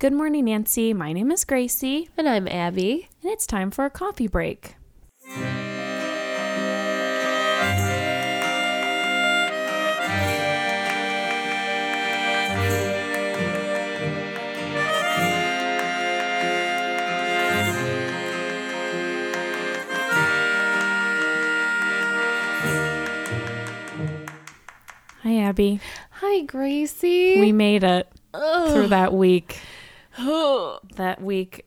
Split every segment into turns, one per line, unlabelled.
Good morning, Nancy. My name is Gracie,
And I'm Abby.
and it's time for a coffee break. Hi, Abby.
Hi, Gracie.
We made it through that week. That week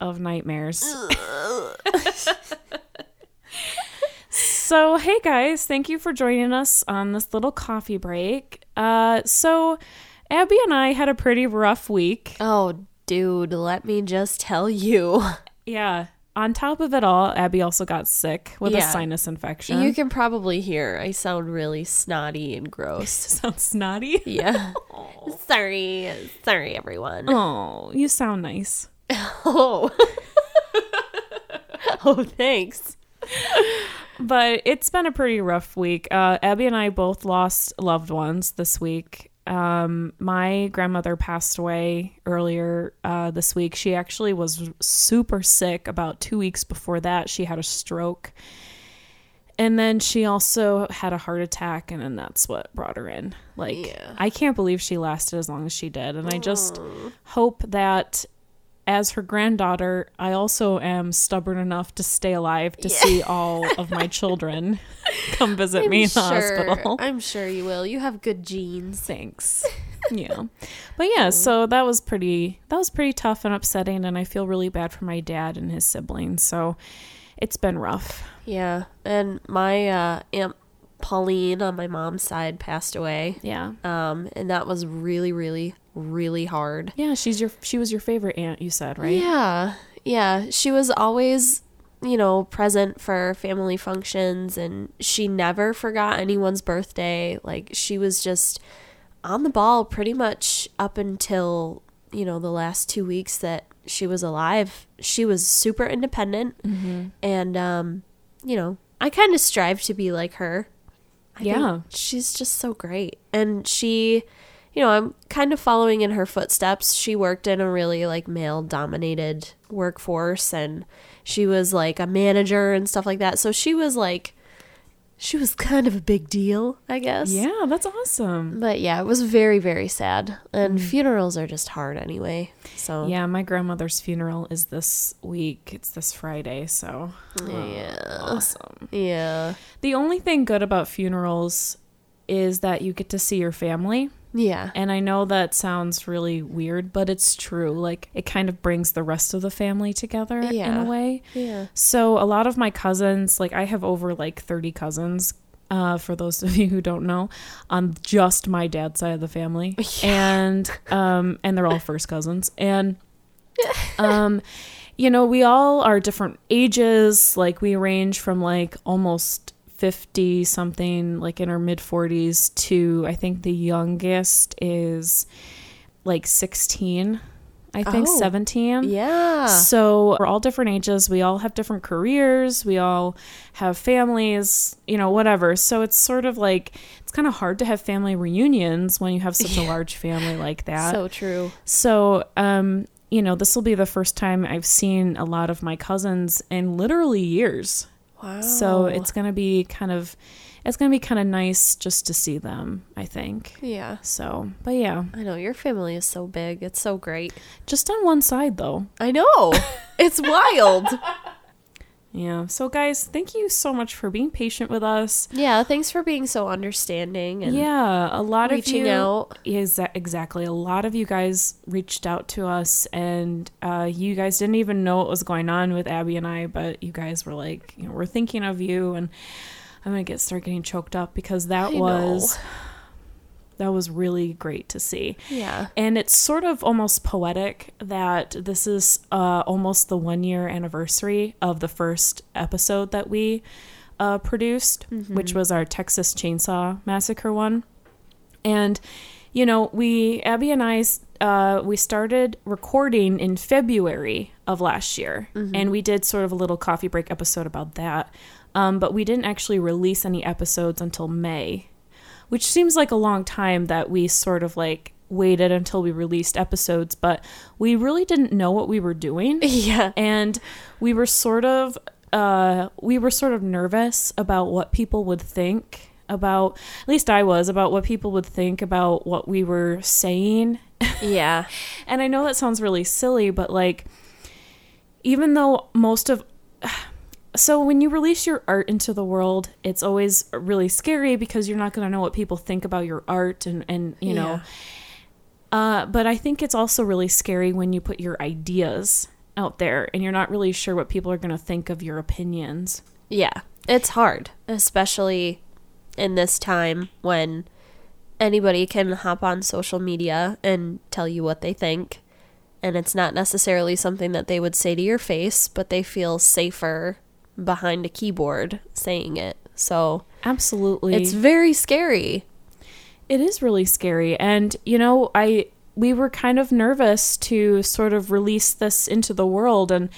of nightmares. so, hey guys, thank you for joining us on this little coffee break. Uh, so, Abby and I had a pretty rough week.
oh, dude, let me just tell you.
Yeah. On top of it all, Abby also got sick with a sinus infection.
You can probably hear I sound really snotty and gross.
sound snotty.
Yeah. sorry. Sorry, everyone.
Oh, you sound nice.
Oh. oh, thanks.
But it's been a pretty rough week. Uh, Abby and I both lost loved ones this week. Um, my grandmother passed away earlier uh, this week. She actually was super sick about two weeks before that. She had a stroke. And then she also had a heart attack, and then that's what brought her in. Like,
Yeah.
I can't believe she lasted as long as she did. And I just hope that as her granddaughter, I also am stubborn enough to stay alive to see all of my children come visit me in the hospital.
I'm sure you will. You have good genes.
Thanks. Yeah. But yeah, so that was pretty that was pretty tough and upsetting and I feel really bad for my dad and his siblings. So it's been rough.
Yeah. And my uh, Aunt Pauline on my mom's side passed away.
Yeah.
Um, and that was really, really, really hard.
Yeah, she's your she was your favorite aunt, you said, right?
Yeah. Yeah. She was always, you know, present for family functions and she never forgot anyone's birthday. Like she was just on the ball pretty much up until, you know, the last two weeks that she was alive. She was super independent and, um, you know, I kind of strive to be like her. I
Yeah.
she's just so great. And she, you know, I'm kind of following in her footsteps. She worked in a really like male dominated workforce and she was like a manager and stuff like that. So she was like she was kind of a big deal, I guess.
Yeah, that's awesome.
But yeah, it was very very sad. And mm. funerals are just hard anyway. So
Yeah, my grandmother's funeral is this week. It's this Friday, so
Yeah.
awesome.
Yeah.
The only thing good about funerals is that you get to see your family.
Yeah.
And I know that sounds really weird, but it's true. Like it kind of brings the rest of the family together in a way.
Yeah.
So a lot of my cousins, like I have over like 30 cousins, uh, for those of you who don't know, on just my dad's side of the family. And um and they're all first cousins. And um you know, we all are different ages, like we range from like almost 50 something, like in our mid 40s to I think the youngest is like 16. I think
Oh.
17.
Yeah.
So we're all different ages. We all have different careers. We all have families, you know, whatever. So it's sort of like it's kind of hard to have family reunions when you have such a large family like that.
So true.
So, um, you know, this will be the first time I've seen a lot of my cousins in literally years.
Wow.
So it's going to be kind of it's going to be kind of nice just to see them, I think.
Yeah.
So, but yeah,
I know your family is so big. It's so great.
just on one side though.
I know. it's wild.
Yeah. So guys, thank you so much for being patient with us.
Yeah, thanks for being so understanding and
yeah, a lot
reaching
of you
out.
is exactly a lot of you guys reached out to us and uh, you guys didn't even know what was going on with Abby and I, but you guys were like, you know, we're thinking of you and I'm gonna get start getting choked up because that
I know.
That was really great to see.
Yeah.
And it's sort of almost poetic that this is uh, almost the one year anniversary of the first episode that we uh, produced, which was our Texas Chainsaw Massacre one. And, you know, we, Abby and I, uh, we started recording in February of last year. And we did sort of a little coffee break episode about that. Um, but we didn't actually release any episodes until May which seems like a long time that we sort of like waited until we released episodes, but we really didn't know what we were doing.
Yeah.
And we were sort of uh we were sort of nervous about what people would think about at least I was about what people would think about what we were saying.
Yeah.
And I know that sounds really silly, but like even though most of so when you release your art into the world, it's always really scary because you're not going to know what people think about your art and and you know. Uh, but I think it's also really scary when you put your ideas out there and you're not really sure what people are going to think of your opinions.
Yeah. It's hard, especially in this time when anybody can hop on social media and tell you what they think. And it's not necessarily something that they would say to your face, but they feel safer behind a keyboard saying it. So
Absolutely.
it's very scary.
It is really scary. And, you know, I we were kind of nervous to sort of release this into the world and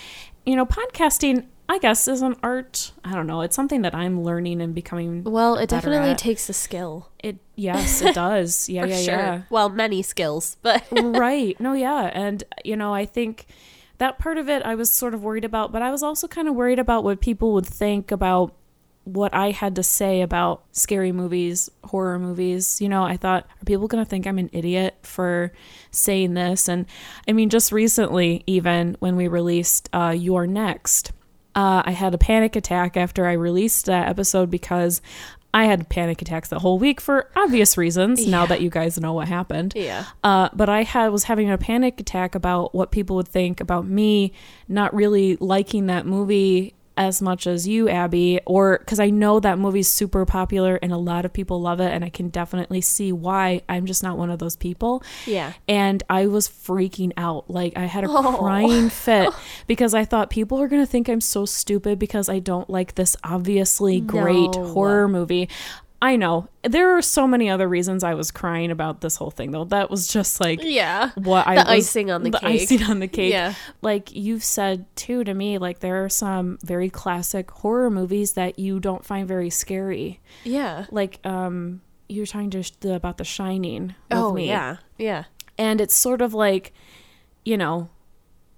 you know, podcasting I guess is an art. I don't know. It's something that I'm learning and becoming
Well, it definitely
at.
takes a skill.
it yes, it does. Yeah, yeah,
sure.
yeah.
Well, many skills, but
right. No, yeah. And, you know, I think that part of it I was sort of worried about, but I was also kind of worried about what people would think about what I had to say about scary movies, horror movies. You know, I thought, are people going to think I'm an idiot for saying this? And I mean, just recently, even when we released uh, You're Next, uh, I had a panic attack after I released that episode because I had panic attacks the whole week for obvious reasons. Now that you guys know what happened,
yeah.
uh, but I had was having a panic attack about what people would think about me not really liking that movie as much as you, Abby, or because I know that movie's super popular and a lot of people love it, and I can definitely see why. I'm just not one of those people.
Yeah.
And I was freaking out. Like I had a
Oh.
crying fit because I thought people are gonna think I'm so stupid because I don't like this obviously great
No.
horror movie. I know. There are so many other reasons I was crying about this whole thing though. That was just like
Yeah.
what I
The
was,
icing on the cake.
icing on the cake.
Yeah.
Like you've said too to me, like there are some very classic horror movies that you don't find very scary.
Yeah.
Like um you were talking to the, about The Shining with
Oh,
me,
yeah. Yeah.
and it's sort of like, you know,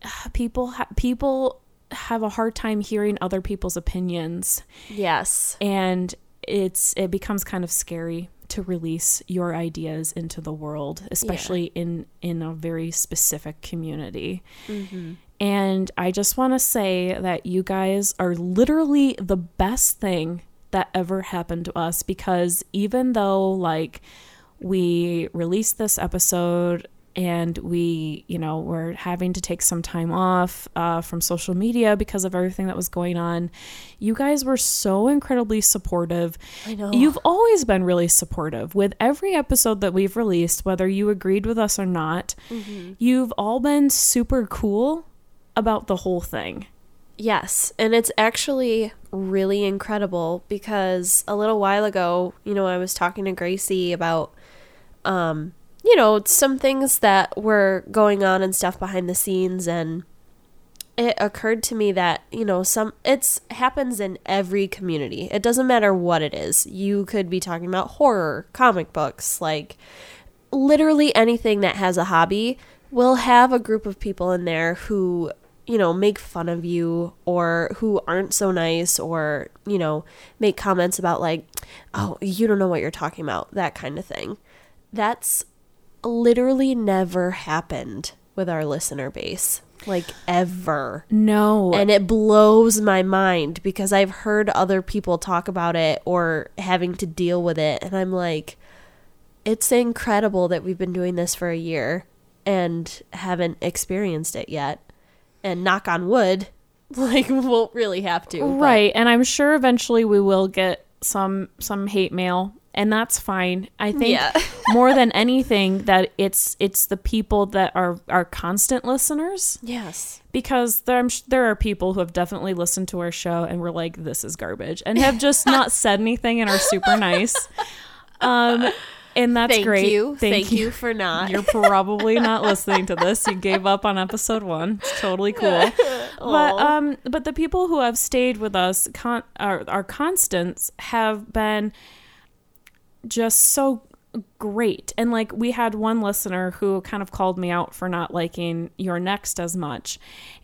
people ha- people have a hard time hearing other people's opinions,
Yes.
and it's it becomes kind of scary to release your ideas into the world especially in in a very specific community. Mm-hmm. And i just want to say that you guys are literally the best thing that ever happened to us because even though like we released this episode and we you know were having to take some time off uh, from social media because of everything that was going on. You guys were so incredibly supportive.
I know.
you've always been really supportive. With every episode that we've released whether you agreed with us or not you've all been super cool about the whole thing.
Yes, and it's actually really incredible because a little while ago, you know, I was talking to Gracie about um, you know, some things that were going on and stuff behind the scenes and it occurred to me that, you know, some it's happens in every community. It doesn't matter what it is. You could be talking about horror, comic books, like literally anything that has a hobby will have a group of people in there who you know make fun of you or who aren't so nice or you know make comments about like oh you don't know what you're talking about that kind of thing that's literally never happened with our listener base like ever
no
and it blows my mind because I've heard other people talk about it or having to deal with it. And I'm like, it's incredible that we've been doing this for a year and haven't experienced it yet. And knock on wood, like, won't really have to. but-
right and i'm sure eventually we will get some some hate mail and that's fine i think
Yeah.
more than anything that it's it's the people that are are constant listeners
Yes.
because there, I'm, sh- there are people who have definitely listened to our show and were like this is garbage and have just not said anything and are super nice um and that's great.
Thank
great
you. Thank, you. for not.
you're probably not listening to this. You gave up on episode one. It's totally cool. But um, but the people who have stayed with us, con- our, our constants, have been just so great. And like we had one listener who kind of called me out for not liking You're Next as much.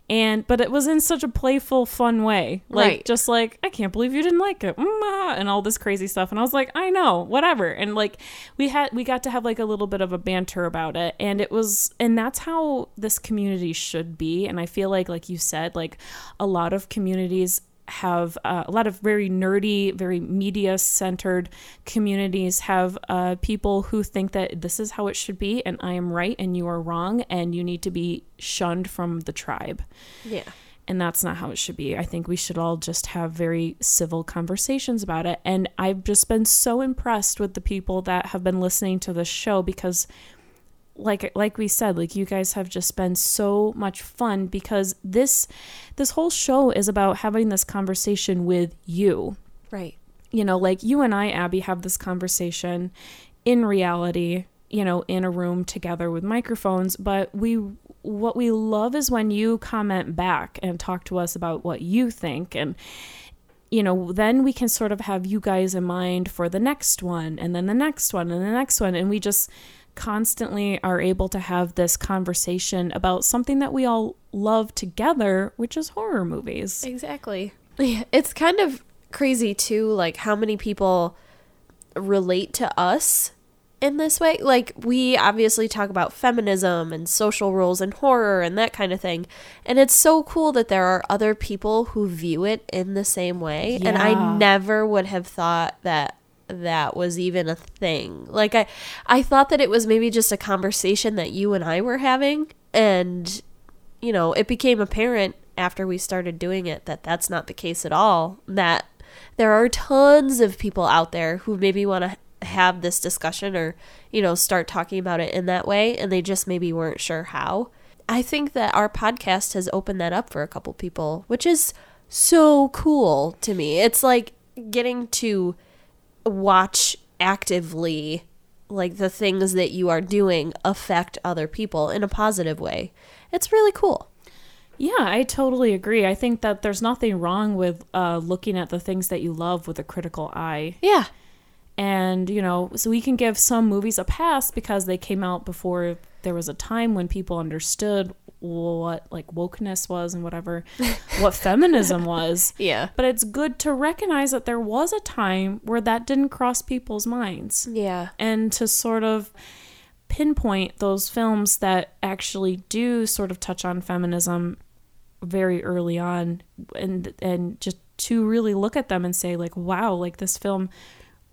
And but it was in such a playful, fun way. Like
Right.
just like, I can't believe you didn't like it. Mm, ah," and all this crazy stuff. And I was like, I know, whatever. And like we had we got to have like a little bit of a banter about it. And it was and that's how this community should be. And I feel like like you said, like a lot of communities have uh, a lot of very nerdy, very media centered communities have uh, people who think that this is how it should be and I am right and you are wrong and you need to be shunned from the tribe.
Yeah.
And that's not how it should be. I think we should all just have very civil conversations about it. And I've just been so impressed with the people that have been listening to this show because like like we said like you guys have just been so much fun because this this whole show is about having this conversation with you
Right.
you know like you and i abby have this conversation in reality you know in a room together with microphones but we what we love is when you comment back and talk to us about what you think and you know, then we can sort of have you guys in mind for the next one and then the next one and the next one. And we just constantly are able to have this conversation about something that we all love together, which is horror movies.
Exactly. It's kind of crazy too, like how many people relate to us in this way. Like we obviously talk about feminism and social roles and horror and that kind of thing. And it's so cool that there are other people who view it in the same way. And I never would have thought that that was even a thing. Like I I thought that it was maybe just a conversation that you and I were having and you know, it became apparent after we started doing it that that's not the case at all. That there are tons of people out there who maybe want to have this discussion or, you know, start talking about it in that way and they just maybe weren't sure how. I think that our podcast has opened that up for a couple people, which is so cool to me. It's like getting to watch actively like the things that you are doing affect other people in a positive way. It's really cool.
Yeah, I totally agree. I think that there's nothing wrong with uh, looking at the things that you love with a critical eye.
Yeah.
And, you know, so we can give some movies a pass because they came out before there was a time when people understood what like wokeness was and whatever, what feminism was.
Yeah.
But it's good to recognize that there was a time where that didn't cross people's minds
Yeah.
and to sort of pinpoint those films that actually do sort of touch on feminism very early on and and just to really look at them and say like wow like this film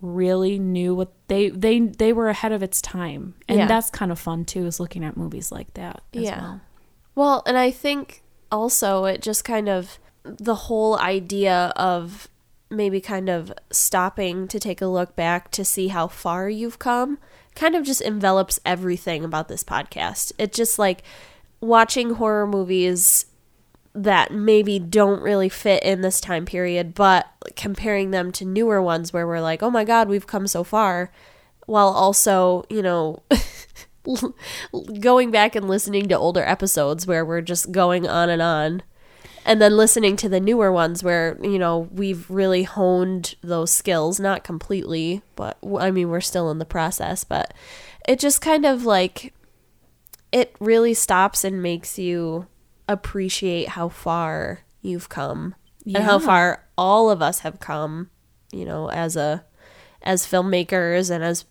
really knew what they they they were ahead of its time and
Yeah.
that's kind of fun too is looking at movies like that as
Yeah.
well
Well, and I think also it just kind of the whole idea of maybe kind of stopping to take a look back to see how far you've come kind of just envelops everything about this podcast. It just like watching horror movies that maybe don't really fit in this time period, but comparing them to newer ones where we're like, oh my God, we've come so far, while also, you know, going back and listening to older episodes where we're just going on and on. And then listening to the newer ones where, you know, we've really honed those skills, not completely, but I mean, we're still in the process, but it just kind of like, it really stops and makes you appreciate how far you've come and how far all of us have come, you know, as a as filmmakers and as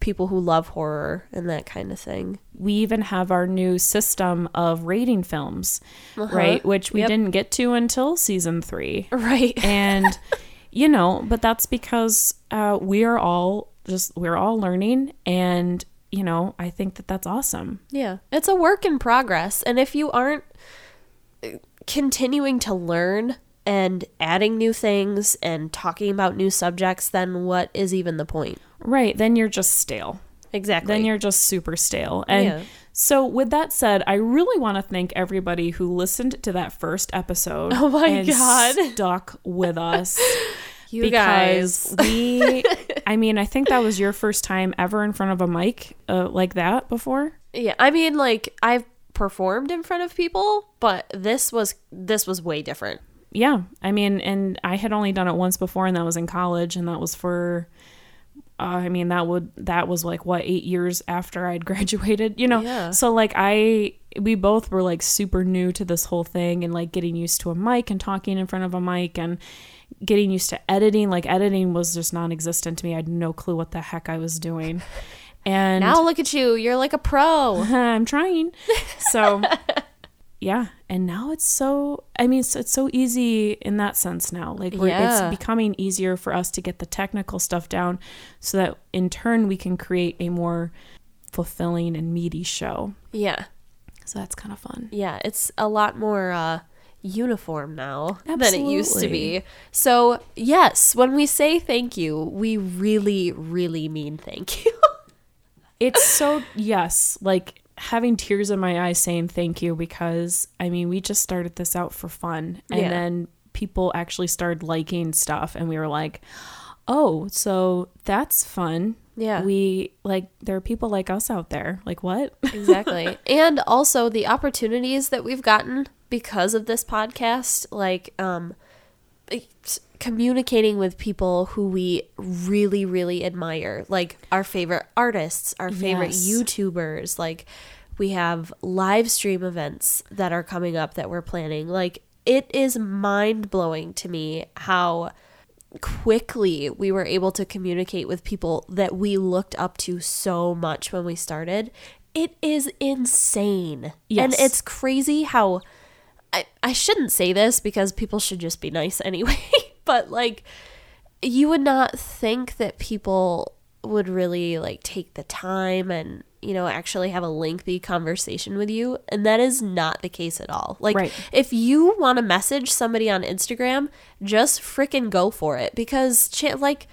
people who love horror and that kind of thing.
we even have our new system of rating films right which we
Yep.
didn't get to until season 3
Right.
and you know but that's because uh, we are all just we're all learning and you know i think that that's awesome
Yeah. It's a work in progress. And if you aren't uh, continuing to learn and adding new things and talking about new subjects, then what is even the point?
right then you're just stale
Exactly.
then you're just super stale and
Yeah.
so with that said i really want to thank everybody who listened to that first episode
Oh my
and
God.
stuck with us
you
because
guys.
we i mean i think that was your first time ever in front of a mic uh, like that before
Yeah. I mean, like, I've performed in front of people, but this was this was way different.
yeah i mean and i had only done it once before and that was in college and that was for uh, I mean, that would that was like what eight years after I'd graduated, you know.
Yeah.
So like I, we both were like super new to this whole thing and like getting used to a mic and talking in front of a mic and getting used to editing. Like editing was just non-existent to me. I had no clue what the heck I was doing. And
Now look at you. You're like a pro.
I'm trying. So, yeah. And now it's so, I mean, it's, it's so easy in that sense now. Like,
Yeah.
it's becoming easier for us to get the technical stuff down so that in turn we can create a more fulfilling and meaty show.
Yeah.
So, that's kind of fun.
Yeah, it's a lot more uh, uniform now than it used to be. So, yes, when we say thank you, we really, really mean thank you.
It's so, yes, like having tears in my eyes saying thank you because, I mean, we just started this out for fun. And
Yeah.
then people actually started liking stuff, and we were like, oh, so that's fun.
Yeah.
We like, there are people like us out there. Like, what?
exactly. and also the opportunities that we've gotten because of this podcast, like um communicating with people who we really really admire, like our favorite artists, our favorite
Yes.
YouTubers, like we have live stream events that are coming up that we're planning. Like it is mind-blowing to me how quickly we were able to communicate with people that we looked up to so much when we started. It is insane. And it's crazy how I, I shouldn't say this because people should just be nice anyway, but like you would not think that people would really like take the time and you know actually have a lengthy conversation with you and that is not the case at all. Like
Right.
if you want to message somebody on instagram just freaking go for it because like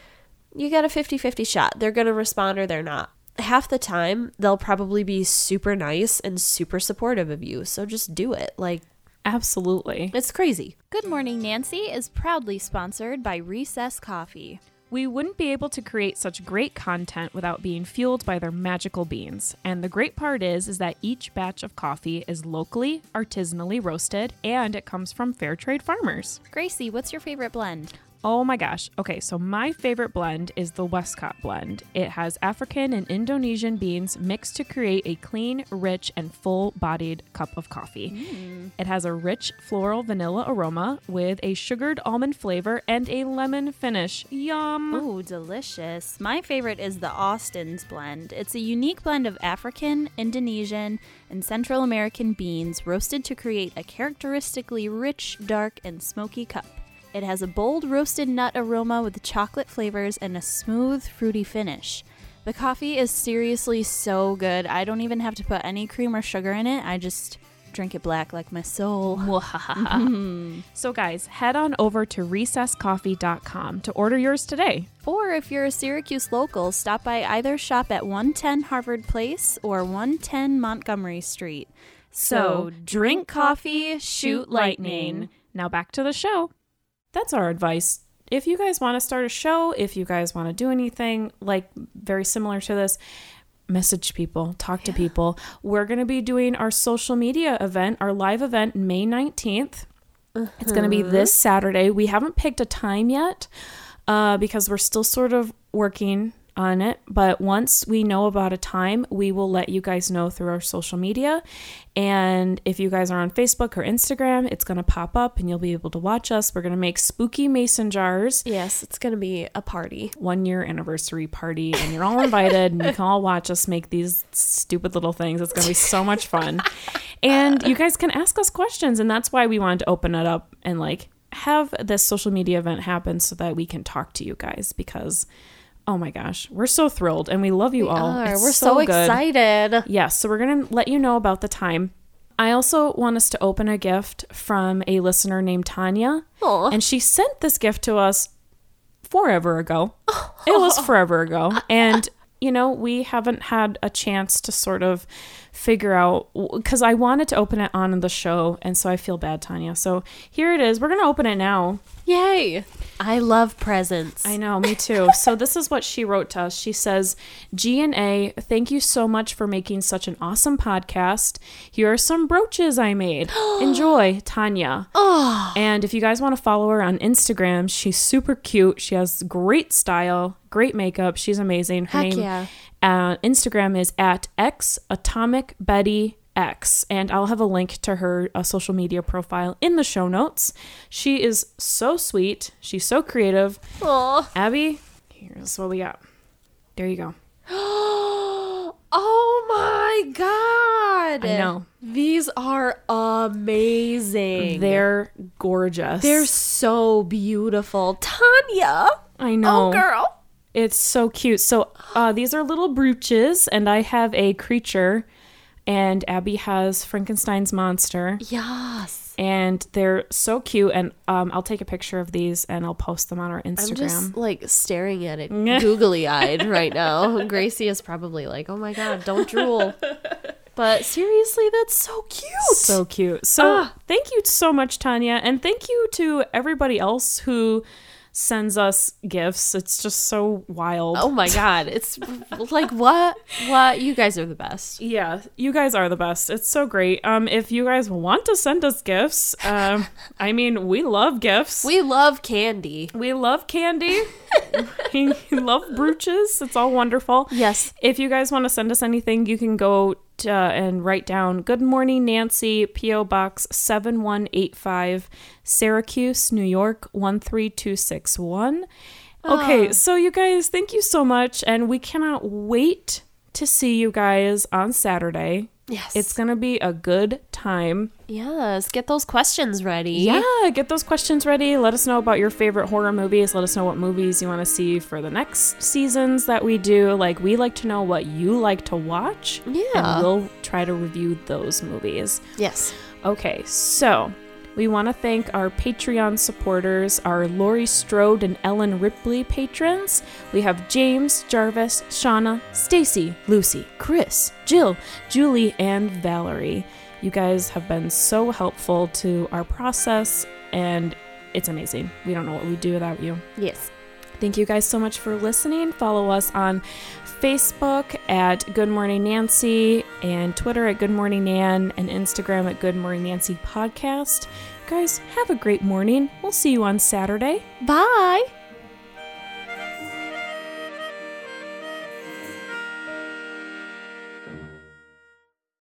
you got a 50-50 shot. They're gonna respond or they're not. Half the time they'll probably be super nice and super supportive of you so just do it. Like
Absolutely.
it's crazy
Good Morning Nancy is proudly sponsored by Recess Coffee.
We wouldn't be able to create such great content without being fueled by their magical beans. And the great part is is that each batch of coffee is locally, artisanally roasted, and it comes from fair trade farmers.
Gracie, what's your favorite blend?
Oh my gosh. Okay, so my favorite blend is the Westcott blend. It has African and Indonesian beans mixed to create a clean, rich, and full bodied cup of coffee. Mm. It has a rich floral vanilla aroma with a sugared almond flavor and a lemon finish. Yum!
Ooh, delicious. My favorite is the Austin's blend. It's a unique blend of African, Indonesian, and Central American beans roasted to create a characteristically rich, dark, and smoky cup. It has a bold roasted nut aroma with chocolate flavors and a smooth, fruity finish. The coffee is seriously so good. I don't even have to put any cream or sugar in it. I just drink it black like my soul. Mm-hmm.
So, guys, head on over to recesscoffee.com to order yours today.
Or if you're a Syracuse local, stop by either shop at 110 Harvard Place or 110 Montgomery Street. So, drink coffee, shoot lightning.
Now back to the show. That's our advice. If you guys want to start a show, if you guys want to do anything like very similar to this, message people, talk to people. We're going to be doing our social media event, our live event May 19th. It's going to be this Saturday. We haven't picked a time yet uh, because we're still sort of working on it. But once we know about a time, we will let you guys know through our social media. And if you guys are on Facebook or Instagram, it's going to pop up and you'll be able to watch us. We're going to make spooky mason jars
yes it's gonna be a party
one year anniversary party and you're all invited and you can all watch us make these stupid little things. It's going to be so much fun. And you guys can ask us questions and that's why we wanted to open it up and like have this social media event happen so that we can talk to you guys because oh my gosh, we're so thrilled and we love you all.
Are.
It's
we're so,
good.
excited
Yes, so we're going to let you know about the time. I also want us to open a gift from a listener named Tanya.
Aw.
And she sent this gift to us forever ago. It was forever ago. And, you know, we haven't had a chance to sort of figure out because I wanted to open it on the show, and so I feel bad, Tanya. So here it is. We're gonna open it now.
Yay! I love presents.
I know, me too. so this is what she wrote to us. She says, "G and A, thank you so much for making such an awesome podcast. Here are some brooches I made. Enjoy, Tanya."
Oh,
And if you guys want to follow her on Instagram, she's super cute. She has great style, great makeup. She's amazing. Her
Heck
name
yeah.
uh, Instagram is at x atomic betty x, and I'll have a link to her uh, social media profile in the show notes. She is so sweet. She's so creative.
Aw.
Abby, here's what we got. There you go.
oh my god!
I know.
These are amazing.
They're gorgeous.
They're so beautiful. Tanya!
I know.
Oh, girl.
It's so cute. So uh, these are little brooches, and I have a creature, and Abby has Frankenstein's monster,
Yes.
and they're so cute. And um, I'll take a picture of these and I'll post them on our Instagram.
I'm just like staring at it googly eyed right now. Gracie is probably like, oh my god, don't drool. But seriously, that's so cute.
so cute. So
Ah.
thank you so much, Tanya, and thank you to everybody else who sends us gifts. It's just so wild.
oh my god, it's like what? What? You guys are the best.
Yeah, you guys are the best. It's so great. Um, if you guys want to send us gifts, um, I mean, we love gifts.
We love candy.
We love candy. we love brooches. It's all wonderful.
Yes.
If you guys want to send us anything, you can go uh, and write down Good Morning Nancy, P.O. Box 7185, Syracuse, New York 13261. Okay, so you guys, thank you so much. And we cannot wait to see you guys on Saturday.
Yes.
It's going to be a good time.
yes. Get those questions ready.
Yeah, get those questions ready. Let us know about your favorite horror movies. Let us know what movies you want to see for the next seasons that we do. Like, we like to know what you like to watch.
Yeah.
And we'll try to review those movies.
Yes.
Okay, so we want to thank our Patreon supporters, our Laurie Strode and Ellen Ripley patrons. We have James, Jarvis, Shauna, Stacy, Lucy, Chris, Jill, Julie, and Valerie. You guys have been so helpful to our process, and it's amazing. We don't know what we'd do without you.
Yes.
Thank you guys so much for listening. Follow us on Facebook at Good Morning Nancy and Twitter at Good Morning Nan and Instagram at Good Morning Nancy Podcast. Guys, have a great morning. We'll see you on Saturday.
Bye.